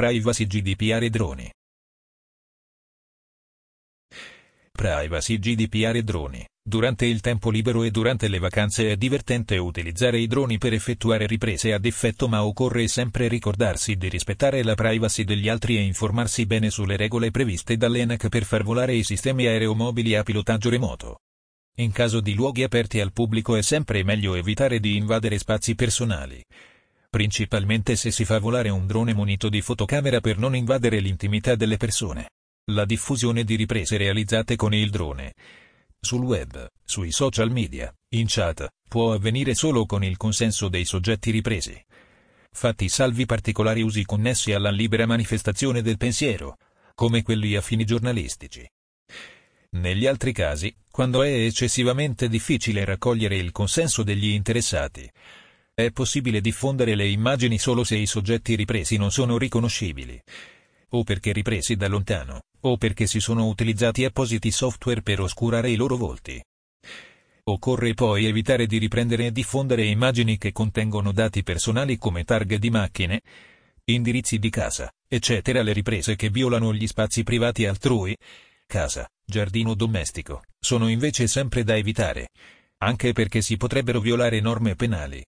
Privacy GDPR e droni. Privacy GDPR e droni. Durante il tempo libero e durante le vacanze è divertente utilizzare i droni per effettuare riprese ad effetto ma occorre sempre ricordarsi di rispettare la privacy degli altri e informarsi bene sulle regole previste dall'ENAC per far volare i sistemi aeromobili a pilotaggio remoto. In caso di luoghi aperti al pubblico è sempre meglio evitare di invadere spazi personali. Principalmente se si fa volare un drone munito di fotocamera per non invadere l'intimità delle persone. La diffusione di riprese realizzate con il drone sul web, sui social media, in chat, può avvenire solo con il consenso dei soggetti ripresi. Fatti salvi particolari usi connessi alla libera manifestazione del pensiero, come quelli a fini giornalistici. Negli altri casi, quando è eccessivamente difficile raccogliere il consenso degli interessati, è possibile diffondere le immagini solo se i soggetti ripresi non sono riconoscibili, o perché ripresi da lontano, o perché si sono utilizzati appositi software per oscurare i loro volti. Occorre poi evitare di riprendere e diffondere immagini che contengono dati personali come targhe di macchine, indirizzi di casa, eccetera. Le riprese che violano gli spazi privati altrui, casa, giardino domestico, sono invece sempre da evitare, anche perché si potrebbero violare norme penali.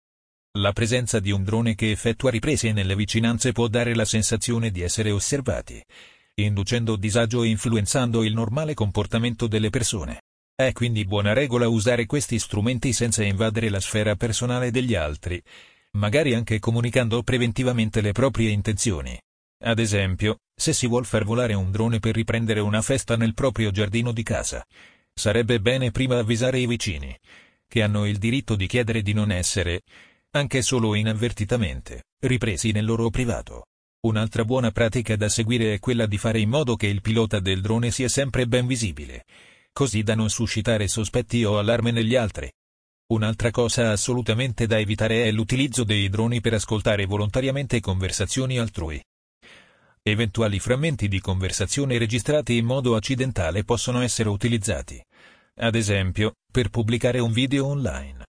La presenza di un drone che effettua riprese nelle vicinanze può dare la sensazione di essere osservati, inducendo disagio e influenzando il normale comportamento delle persone. È quindi buona regola usare questi strumenti senza invadere la sfera personale degli altri, magari anche comunicando preventivamente le proprie intenzioni. Ad esempio, se si vuol far volare un drone per riprendere una festa nel proprio giardino di casa, sarebbe bene prima avvisare i vicini, che hanno il diritto di chiedere di non essere, anche solo inavvertitamente, ripresi nel loro privato. Un'altra buona pratica da seguire è quella di fare in modo che il pilota del drone sia sempre ben visibile, così da non suscitare sospetti o allarme negli altri. Un'altra cosa assolutamente da evitare è l'utilizzo dei droni per ascoltare volontariamente conversazioni altrui. Eventuali frammenti di conversazione registrati in modo accidentale possono essere utilizzati, ad esempio, per pubblicare un video online,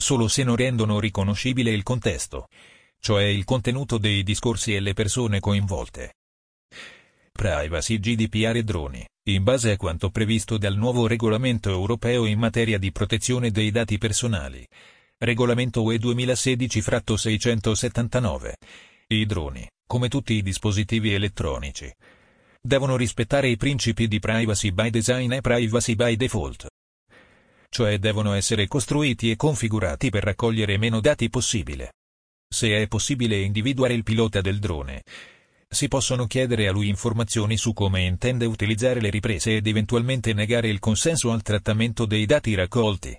solo se non rendono riconoscibile il contesto cioè il contenuto dei discorsi e le persone coinvolte. Privacy GDPR e droni, in base a quanto previsto dal nuovo regolamento europeo in materia di protezione dei dati personali. Regolamento UE 2016-679. I droni, come tutti i dispositivi elettronici, devono rispettare i principi di privacy by design e privacy by default. Cioè devono essere costruiti e configurati per raccogliere meno dati possibile se è possibile individuare il pilota del drone. Si possono chiedere a lui informazioni su come intende utilizzare le riprese ed eventualmente negare il consenso al trattamento dei dati raccolti,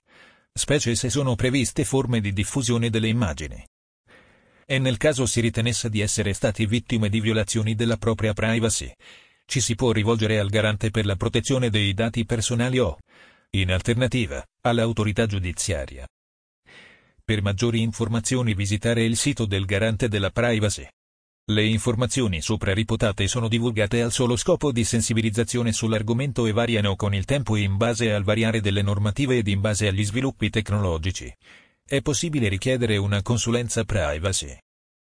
specie se sono previste forme di diffusione delle immagini. E nel caso si ritenesse di essere stati vittime di violazioni della propria privacy, ci si può rivolgere al garante per la protezione dei dati personali o, in alternativa, all'autorità giudiziaria. Per maggiori informazioni visitare il sito del Garante della Privacy. Le informazioni sopra riportate sono divulgate al solo scopo di sensibilizzazione sull'argomento e variano con il tempo in base al variare delle normative ed in base agli sviluppi tecnologici. È possibile richiedere una consulenza privacy.